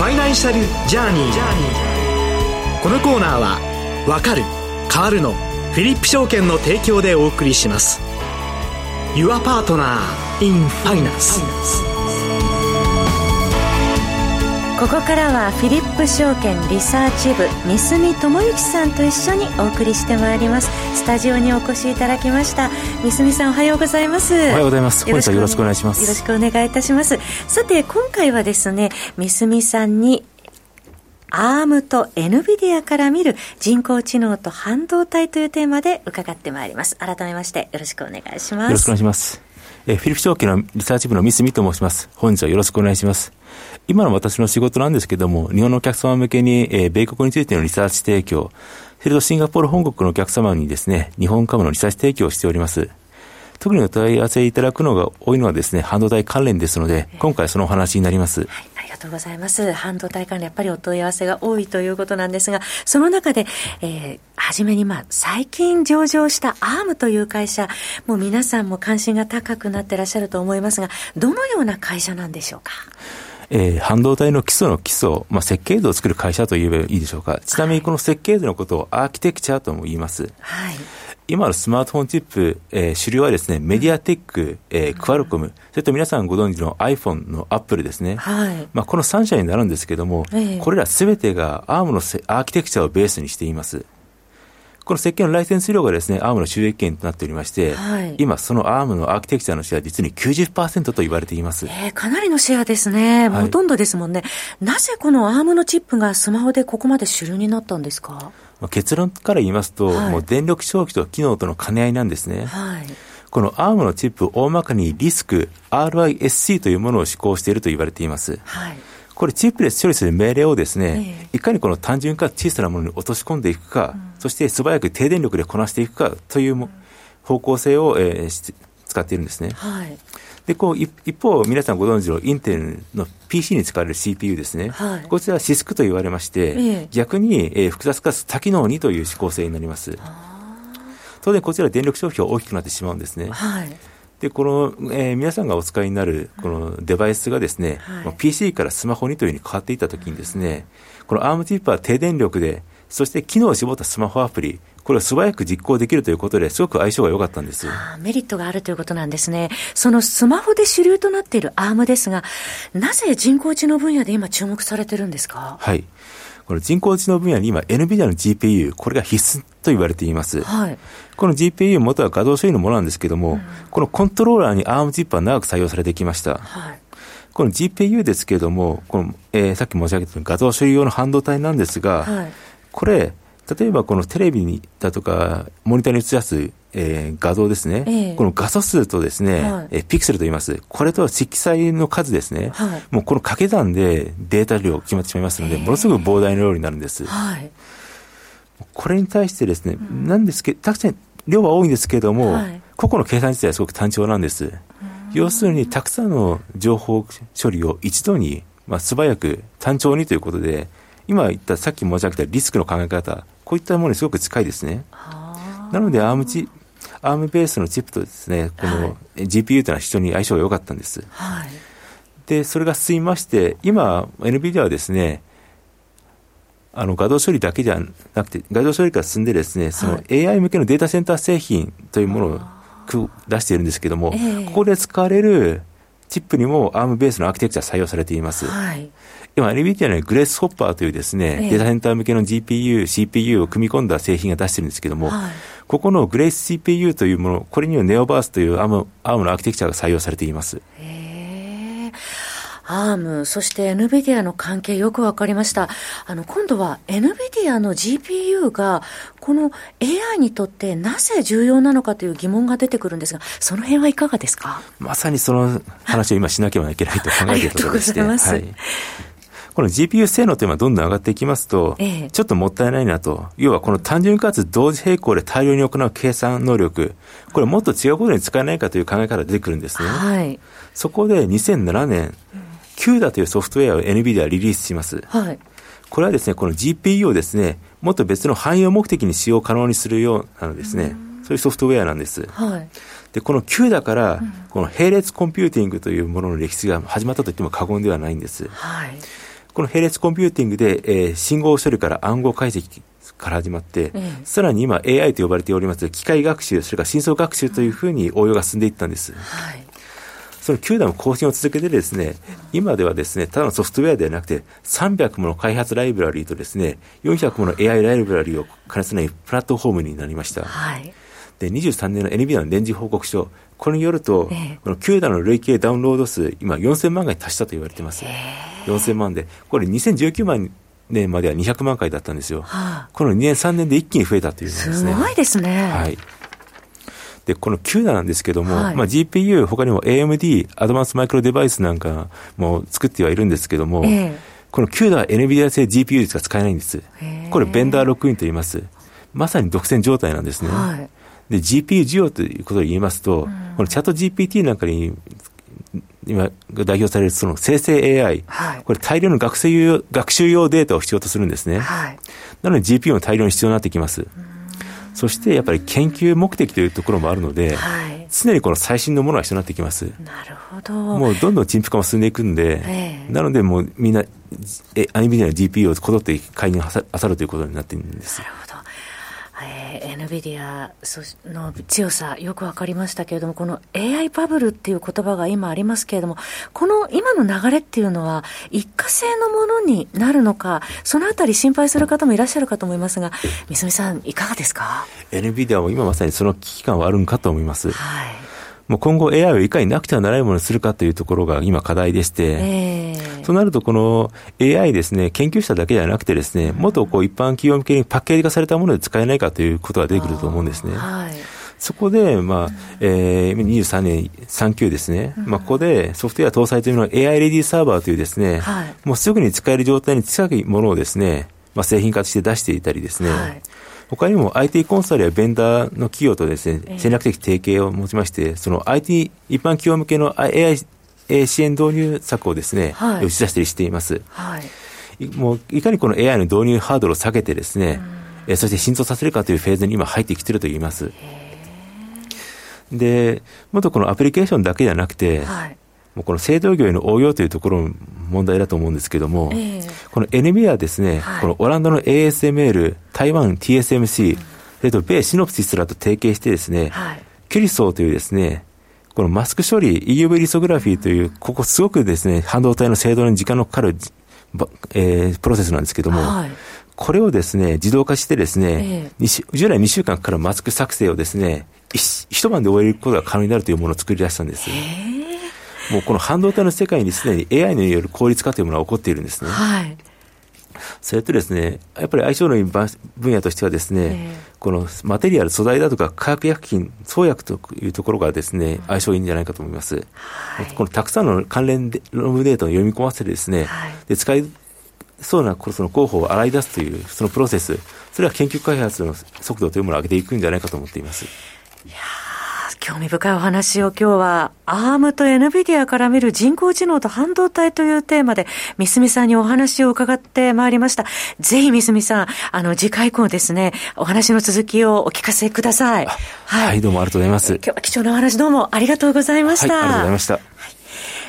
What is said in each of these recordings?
ファイナンシャルジャーニー。このコーナーは「わかる変わるの」フィリップ証券の提供でお送りします。Your Partner in Finance ここからはフィリップ証券リサーチ部三住智之さんと一緒にお送りしてまいりますスタジオにお越しいただきました三住さんおはようございますおはようございますよろしくお願いしますよろしくお願いいたしますさて今回はですね三住さんにアームと NVIDIA から見る人工知能と半導体というテーマで伺ってまいります。改めましてよろしくお願いします。よろしくお願いします。えフィリップ証券のリサーチ部の三住と申します。本日はよろしくお願いします。今の私の仕事なんですけども、日本のお客様向けに、えー、米国についてのリサーチ提供、それとシンガポール本国のお客様にですね、日本株のリサーチ提供をしております。特にお問い合わせいただくのが多いのはですね、半導体関連ですので、今回そのお話になります。はい、ありがとうございます。半導体関連、やっぱりお問い合わせが多いということなんですが、その中で、えー、初めにまあ、最近上場したアームという会社、もう皆さんも関心が高くなってらっしゃると思いますが、どのような会社なんでしょうか？えー、半導体の基礎の基礎、まあ、設計図を作る会社と言えばいいでしょうか。ちなみにこの設計図のことをアーキテクチャとも言います。はい。今のスマートフォンチップ、えー、主流はですね、メディアテック、えー、クアルコム、それと皆さんご存知の iPhone のアップルですね。はい。まあ、この3社になるんですけども、えー、これらすべてが ARM のアーキテクチャをベースにしています。この設計のライセンス料がですね、ARM の収益権となっておりまして、はい、今その ARM のアーキテクチャのシェア実に90%と言われています。えー、かなりのシェアですね。ほとんどですもんね。なぜこの ARM のチップがスマホでここまで主流になったんですか？結論から言いますと、はい、もう電力消費と機能との兼ね合いなんですね。はい、この ARM のチップ、大まかにリスク、RISC というものを施行していると言われています。はい、これ、チップレス処理する命令をですね、えー、いかにこの単純か小さなものに落とし込んでいくか、うん、そして素早く低電力でこなしていくかという方向性を、えー、使っているんですね。はいで、こう、一方、皆さんご存知のインテルの PC に使われる CPU ですね。はい、こちらはシスクと言われまして、ええ、逆に、えー、複雑かつ多機能にという指向性になります。当然、こちら電力消費が大きくなってしまうんですね。はい、で、この、えー、皆さんがお使いになるこのデバイスがですね、はい、PC からスマホにというふうに変わっていったときにですね、この ARM チップは低電力で、そして機能を絞ったスマホアプリ、これを素早く実行できるということですごく相性が良かったんですメリットがあるということなんですね。そのスマホで主流となっているアームですが、なぜ人工知能分野で今注目されてるんですか？はい。この人工知能分野に今 NVIDIA の GPU、これが必須と言われています。はい。この GPU 元は画像処理のものなんですけども、うん、このコントローラーに ARM チップは長く採用されてきました。はい。この GPU ですけれども、この、えー、さっき申し上げた画像処理用の半導体なんですが、はい、これ、例えばこのテレビにだとか、モニターに映し出す、えー、画像ですね、えー、この画素数とですね、はい、えー、ピクセルと言います。これと色彩の数ですね、はい、もうこの掛け算でデータ量決まってしまいますので、ものすごく膨大な量になるんです。はい、これに対してですね、うん、なんですけど、たくさん量は多いんですけれども、はい、個々の計算自体はすごく単調なんです。要するに、たくさんの情報処理を一度に、まあ、素早く単調にということで、今言ったさっき申し上げたリスクの考え方、こういったものにすごく近いですね。なので、アームチ、アームベースのチップとですね、この GPU というのは非常に相性が良かったんです。はい、で、それが進みまして、今、NVIDIA はですね、あの画像処理だけじゃなくて、画像処理から進んでですね、その AI 向けのデータセンター製品というものを出しているんですけれども、ここで使われるチップにも ARM ベースのアーキテクチャ採用されています。はい、今、NVIDIA のグレースホッパーというですね、えー、データセンター向けの GPU、CPU を組み込んだ製品が出してるんですけども、はい、ここのグレース CPU というもの、これにはネオバースという ARM, ARM のアーキテクチャが採用されています。アーム、そして NVIDIA の関係よくわかりました。あの、今度は NVIDIA の GPU が、この AI にとってなぜ重要なのかという疑問が出てくるんですが、その辺はいかがですか？まさにその話を今しなければいけないと考えているところでして。ありがとうございます。はいこの GPU 性能というのはどんどん上がっていきますと、ええ、ちょっともったいないなと。要はこの単純かつ同時並行で大量に行う計算能力、これもっと違うことに使えないかという考え方が出てくるんですね。はい、そこで2007年、CUDA というソフトウェアを NVIDIA はリリースします。はい、これはですね、この GPU をですね、もっと別の汎用目的に使用可能にするようなですね、そういうソフトウェアなんです。はいで、この CUDA から、この並列コンピューティングというものの歴史が始まったと言っても過言ではないんです。はい。この並列コンピューティングで、えー、信号処理から暗号解析から始まって、ええ、さらに今 AI と呼ばれております機械学習、それから深層学習というふうに応用が進んでいったんです。はい、その9段の更新を続けてですね、今ではですね、ただのソフトウェアではなくて、300もの開発ライブラリーとですね、400もの AI ライブラリーを兼ね備えるプラットフォームになりました。はい、で、23年の NVIDIA の年次報告書、これによると、えこの9段の累計ダウンロード数、今4000万回達したと言われています。4000万で。これ2019万年までは200万回だったんですよ。はあ、この2年、3年で一気に増えたというですね。すごいですね。はい。で、この CUDA なんですけども、はい、まあ、GPU、他にも AMD、アドバンスマイクロデバイスなんかも作ってはいるんですけども、えー、この CUDA は NVIDIA 製 GPU しか使えないんです。これ、ベンダーロックインと言います。まさに独占状態なんですね。はい、で、GPU 需要ということで言いますと、うん、このチャット GPT なんかに今代表されるその生成 AI、はい、これ大量の学生用学習用データを必要とするんですね。はい、なので GPU も大量に必要になってきます。そしてやっぱり研究目的というところもあるので、はい、常にこの最新のものが必要になってきます。なるほど。もうどんどん陳腐化も進んでいくんで、えー、なのでもうみんな、え、アニメディアの GPU をこぞって買いにあさるということになっているんです。なるほど。えー、NVIDIA の強さ、よく分かりましたけれども、この AI バブルっていう言葉が今ありますけれども、この今の流れっていうのは、一過性のものになるのか、そのあたり心配する方もいらっしゃるかと思いますが、三住さん、いかがですか ?NVIDIA も今まさにその危機感はあるんかと思います。はいもう今後 AI をいかになくてはならないものにするかというところが今課題でして、えー、となるとこの AI ですね、研究者だけではなくてですね、もっとこう一般企業向けにパッケージ化されたもので使えないかということが出てくると思うんですね。はい。そこで、まあ、えー、23年3級ですね。まあ、ここでソフトウェア搭載というのは AI レディーサーバーというですね、はい、もうすぐに使える状態に近いものをですね、まあ、製品化して出していたりですね、はい、他にも IT コンサルやベンダーの企業とですね、戦略的提携を持ちまして、その IT 一般企業向けの AI 支援導入策をですね、はい、打ち出したりしています。はい、もういかにこの AI の導入ハードルを下げてですね、えそして浸透させるかというフェーズに今入ってきていると言います。で、もっとこのアプリケーションだけじゃなくて、はい、もうこの製造業への応用というところも問題だと思うんですけども、えー、この NB はですね、はい、このオランダの ASML、台湾 TSMC、それと米シノプシスらと提携してですね、はい、キュリソーというですね、このマスク処理、EUV リソグラフィーという、ここすごくですね、半導体の精度に時間のかかる、えー、プロセスなんですけども、はい、これをですね、自動化してですね、えー、従来2週間かかるマスク作成をですね、一晩で終えることが可能になるというものを作り出したんです。えーもうこの半導体の世界にすでに AI による効率化というものが起こっているんですね。はい。それとですね、やっぱり相性のいい分野としてはですね、えー、このマテリアル、素材だとか化学薬品、創薬というところがですね、相性いいんじゃないかと思います。はい、このたくさんの関連論文データを読み込ませてですね、はい、で使いそうなその候補を洗い出すというそのプロセス、それは研究開発の速度というものを上げていくんじゃないかと思っています。いや興味深いお話を今日は、アームと NVIDIA から見る人工知能と半導体というテーマで、三住さんにお話を伺ってまいりました。ぜひ三住さん、あの、次回以降ですね、お話の続きをお聞かせください。はい、はい、どうもありがとうございます。今日は貴重なお話どうもありがとうございました。はい、ありがとうございました。はい、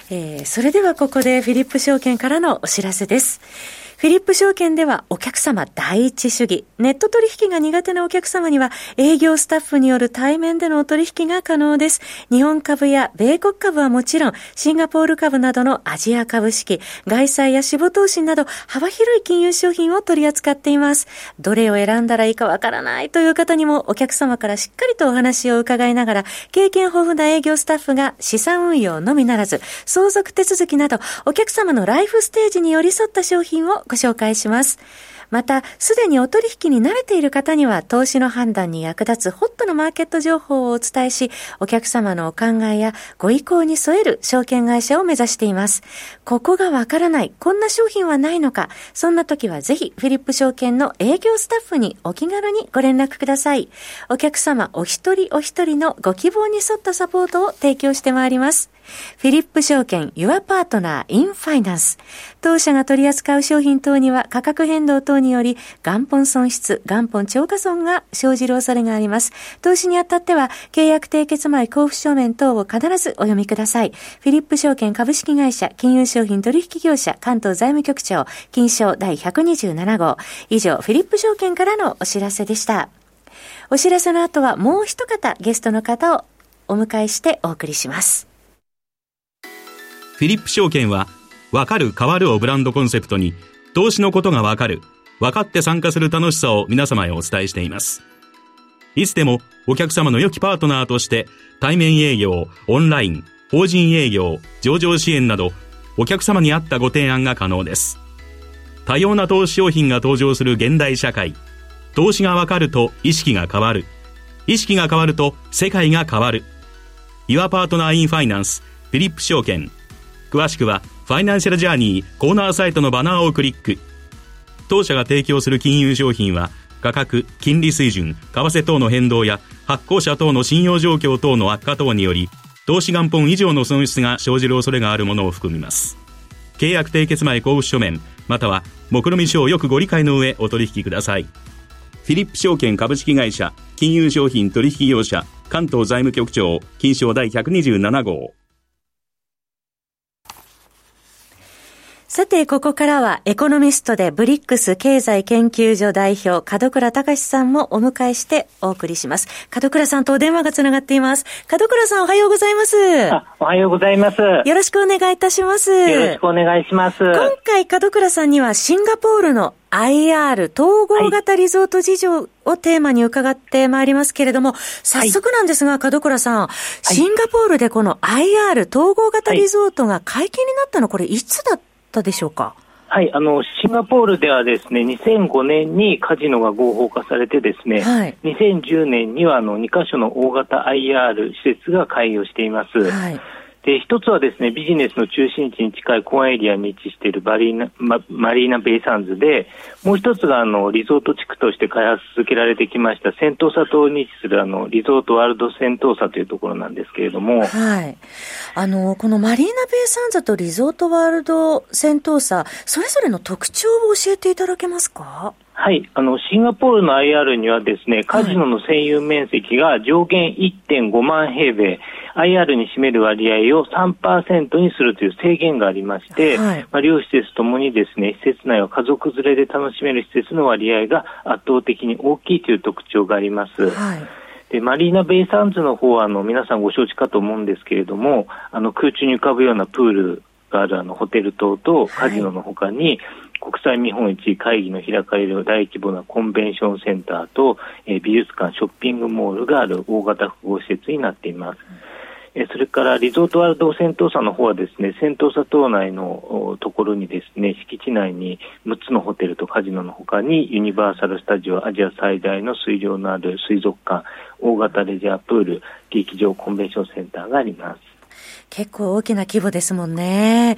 えー、それではここでフィリップ証券からのお知らせです。フィリップ証券ではお客様第一主義。ネット取引が苦手なお客様には営業スタッフによる対面でのお取引が可能です。日本株や米国株はもちろん、シンガポール株などのアジア株式、外債や死亡投資など幅広い金融商品を取り扱っています。どれを選んだらいいかわからないという方にもお客様からしっかりとお話を伺いながら、経験豊富な営業スタッフが資産運用のみならず、相続手続きなどお客様のライフステージに寄り添った商品をご紹介します。また、すでにお取引に慣れている方には、投資の判断に役立つホットのマーケット情報をお伝えし、お客様のお考えやご意向に添える証券会社を目指しています。ここがわからない、こんな商品はないのか、そんな時はぜひ、フィリップ証券の営業スタッフにお気軽にご連絡ください。お客様お一人お一人のご希望に沿ったサポートを提供してまいります。フィリップ証券 Your Partner in Finance 当社が取り扱う商品等には価格変動等により、元本損失、元本超過損が生じる恐れがあります。投資にあたっては、契約締結前交付書面等を必ずお読みください。フィリップ証券株式会社、金融商品取引業者、関東財務局長、金賞第127号。以上、フィリップ証券からのお知らせでした。お知らせの後はもう一方ゲストの方をお迎えしてお送りします。フィリップ証券は、わかる変わるをブランドコンセプトに、投資のことがわかる、分かって参加する楽しさを皆様へお伝えしています。いつでもお客様の良きパートナーとして対面営業、オンライン、法人営業、上場支援などお客様に合ったご提案が可能です。多様な投資商品が登場する現代社会。投資がわかると意識が変わる。意識が変わると世界が変わる。Your Partner in Finance フィリップ証券。詳しくはファイナンシャルジャーニーコーナーサイトのバナーをクリック。当社が提供する金融商品は価格、金利水準、為替等の変動や発行者等の信用状況等の悪化等により、投資元本以上の損失が生じる恐れがあるものを含みます。契約締結前交付書面、または、目論見書をよくご理解の上お取引ください。フィリップ証券株式会社、金融商品取引業者、関東財務局長、金賞第127号。さて、ここからはエコノミストでブリックス経済研究所代表、門倉隆さんもお迎えしてお送りします。門倉さんとお電話がつながっています。門倉さんおはようございます。おはようございます。よろしくお願いいたします。よろしくお願いします。今回、門倉さんにはシンガポールの IR 統合型リゾート事情をテーマに伺ってまいりますけれども、早速なんですが、門倉さん、シンガポールでこの IR 統合型リゾートが解禁になったの、これいつだったったでしょうか？はい、あの、シンガポールではですね、2005年にカジノが合法化されてですね、はい、2010年にはあの2カ所の大型 IR 施設が開業しています。はいで、一つはですね、ビジネスの中心地に近い公園エリアに位置しているバリーナ、ま、マリーナベイサンズで、もう一つがあの、リゾート地区として開発続けられてきました、セントーサ島に位置するあの、リゾートワールドセントーサというところなんですけれども。はい。あの、このマリーナベイサンズとリゾートワールドセントーサ、それぞれの特徴を教えていただけますか？はい、あのシンガポールの IR にはですねカジノの占有面積が上限1.5万平米、はい、IR に占める割合を3%にするという制限がありまして、はい、まあ、両施設ともにですね施設内は家族連れで楽しめる施設の割合が圧倒的に大きいという特徴があります。はい。でマリーナ・ベイ・サンズの方はあの皆さんご承知かと思うんですけれどもあの空中に浮かぶようなプールがあるあのホテル棟とカジノのほかに、はい国際見本市会議の開かれる大規模なコンベンションセンターと、え、美術館、ショッピングモールがある大型複合施設になっています。えそれからリゾートワールドセントーサの方はですね、セントーサ島内のところにですね、敷地内に6つのホテルとカジノのほかにユニバーサル・スタジオアジア最大の水量のある水族館、大型レジャープール、劇場コンベンションセンターがあります。結構大きな規模ですもんね。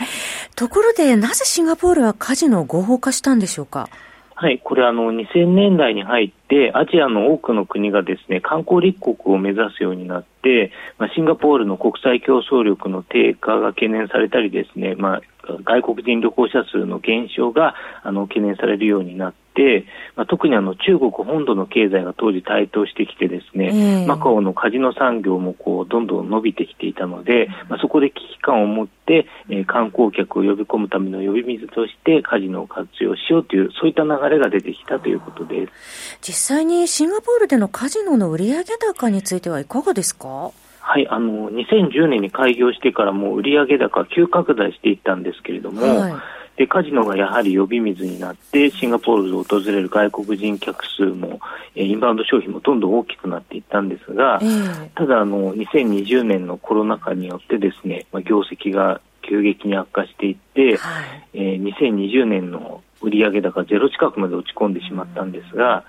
ところで、なぜシンガポールはカジノを合法化したんでしょうか？はい、これあの2000年代に入ってアジアの多くの国がですね観光立国を目指すようになって、まあ、シンガポールの国際競争力の低下が懸念されたりですね、まあ、外国人旅行者数の減少があの懸念されるようになって、まあ、特にあの中国本土の経済が当時台頭してきてですね、えー、マカオのカジノ産業もこうどんどん伸びてきていたので、まあ、そこで危機感を持って、えー、観光客を呼び込むための呼び水としてカジノを活用しようというそういった流れが出てきたということです。実際にシンガポールでのカジノの売上高についてはいかがですか？はい、あの2010年に開業してからも売上高急拡大していったんですけれども、はい、でカジノがやはり呼び水になってシンガポールを訪れる外国人客数も、えインバウンド消費もどんどん大きくなっていったんですが、えー、ただあの2020年のコロナ禍によってですね、まあ、業績が急激に悪化していって、はい、えー、2020年の売上高ゼロ近くまで落ち込んでしまったんですが、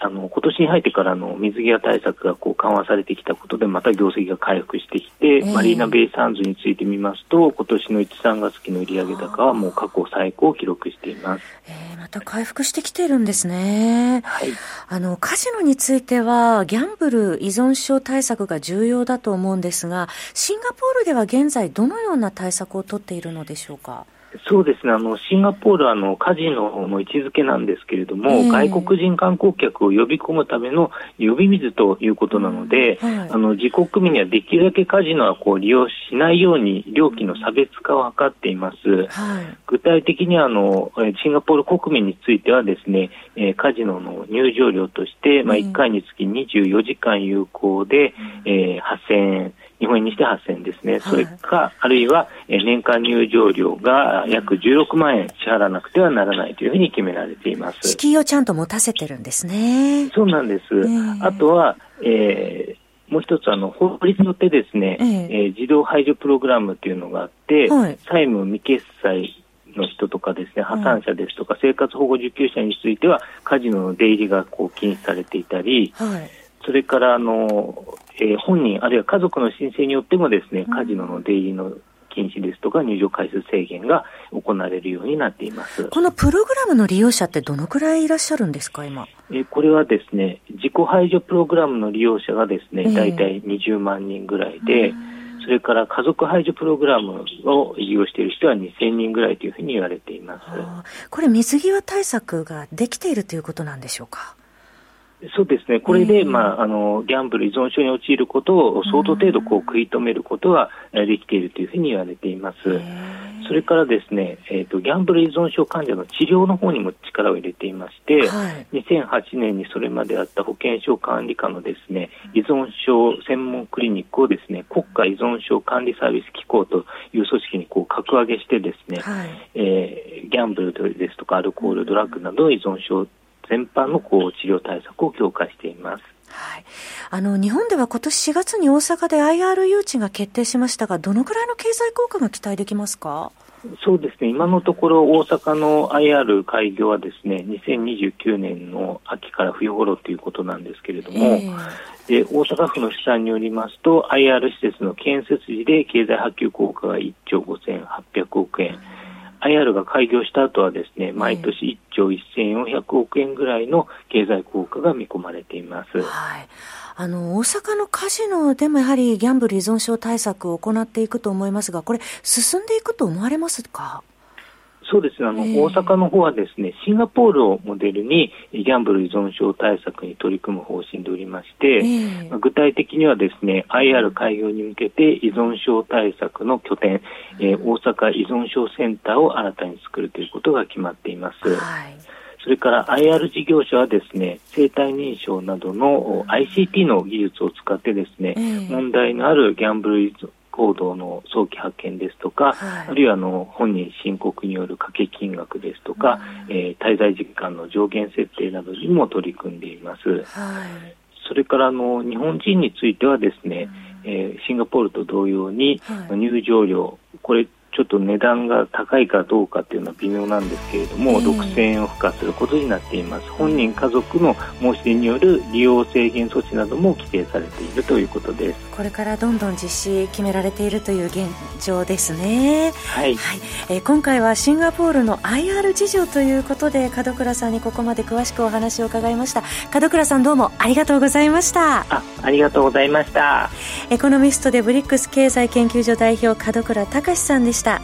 あの今年に入ってからの水際対策がこう緩和されてきたことでまた業績が回復してきて、えー、マリーナ・ベイ・サンズについてみますと今年の1、3月期の売上高はもう過去最高を記録しています、えー、また回復してきてるんですね、はい、あのカジノについてはギャンブル依存症対策が重要だと思うんですがシンガポールでは現在どのような対策を取っているのでしょうか？そうですね。あのシンガポールはあのカジノの位置づけなんですけれども、えー、外国人観光客を呼び込むための呼び水ということなので、はい、あの自国民にはできるだけカジノはこう利用しないように料金の差別化を図っています。はい、具体的にあのシンガポール国民についてはですね、えー、カジノの入場料として、まあ、1回につき24時間有効で、えー、8000円日本円にして8000円ですね、はい、それか、あるいは年間入場料が約16万円支払わなくてはならないというふうに決められています。敷居をちゃんと持たせてるんですね。そうなんです。あとは、えー、もう一つあの法律によってですね、えー、えー、自動排除プログラムというのがあって、はい、債務未決済の人とかですね、破産者ですとか、生活保護受給者については、カジノの出入りがこう禁止されていたり、はい、それからあの、えー、本人、あるいは家族の申請によってもですね、カジノの出入りの禁止ですとか、入場回数制限が行われるようになっています。このプログラムの利用者って、どのくらいいらっしゃるんですか、今？えこれはですね、自己排除プログラムの利用者がですね、大体20万人ぐらいで、それから家族排除プログラムを利用している人は2000人ぐらいというふうに言われています。これ、水際対策ができているということなんでしょうか？そうですね、これで、まあ、あのギャンブル依存症に陥ることを相当程度こう食い止めることはできているというふうに言われています。それからですね、えーと、ギャンブル依存症患者の治療の方にも力を入れていまして、はい、2008年にそれまであった保健所管理課のですね依存症専門クリニックをですね国家依存症管理サービス機構という組織にこう格上げしてですね、はい、えー、ギャンブルですとかアルコール、ドラッグなどの依存症全般のこう治療対策を強化しています。はい、あの日本では今年4月に大阪で IR 誘致が決定しましたが、どのくらいの経済効果が期待できますか？そうですね、今のところ大阪の IR 開業はですね2029年の秋から冬頃ということなんですけれども、えー、で大阪府の試算によりますと IR 施設の建設時で経済波及効果が1兆5800億円。IR が開業した後はですね、毎年1兆1400億円ぐらいの経済効果が見込まれています。はい。あの、大阪のカジノでもやはりギャンブル依存症対策を行っていくと思いますが、これ進んでいくと思われますか？そうですね。あの、えー、大阪の方はですねシンガポールをモデルにギャンブル依存症対策に取り組む方針でおりまして、えー、具体的にはですね IR 開業に向けて依存症対策の拠点、えー、大阪依存症センターを新たに作るということが決まっています。はい。それから IR 事業者はですね生体認証などの ICT の技術を使ってですね、問題のあるギャンブル依存行動の早期発見ですとか、はい、あるいはあの本人申告による掛け金額ですとか、うん、えー、滞在時間の上限設定などにも取り組んでいます。はい、それからあの日本人についてはですね、うん、えー、シンガポールと同様に入場料、これちょっと値段が高いかどうかっていうのは微妙なんですけれども、えー、6000円を付加することになっています。本人家族の申し出による利用制限措置なども規定されているということです。これからどんどん実施決められているという現状ですね。はい、はい、えー、今回はシンガポールの IR 事情ということで門倉さんにここまで詳しくお話を伺いました。門倉さんどうもありがとうございました。あありがとうございましたエコノミストでブリックス経済研究所代表門倉隆さんでした。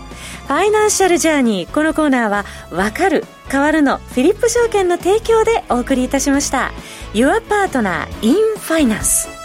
ファイナンシャルジャーニー。このコーナーはわかる変わるのフィリップ証券の提供でお送りいたしました。Your Partner in Finance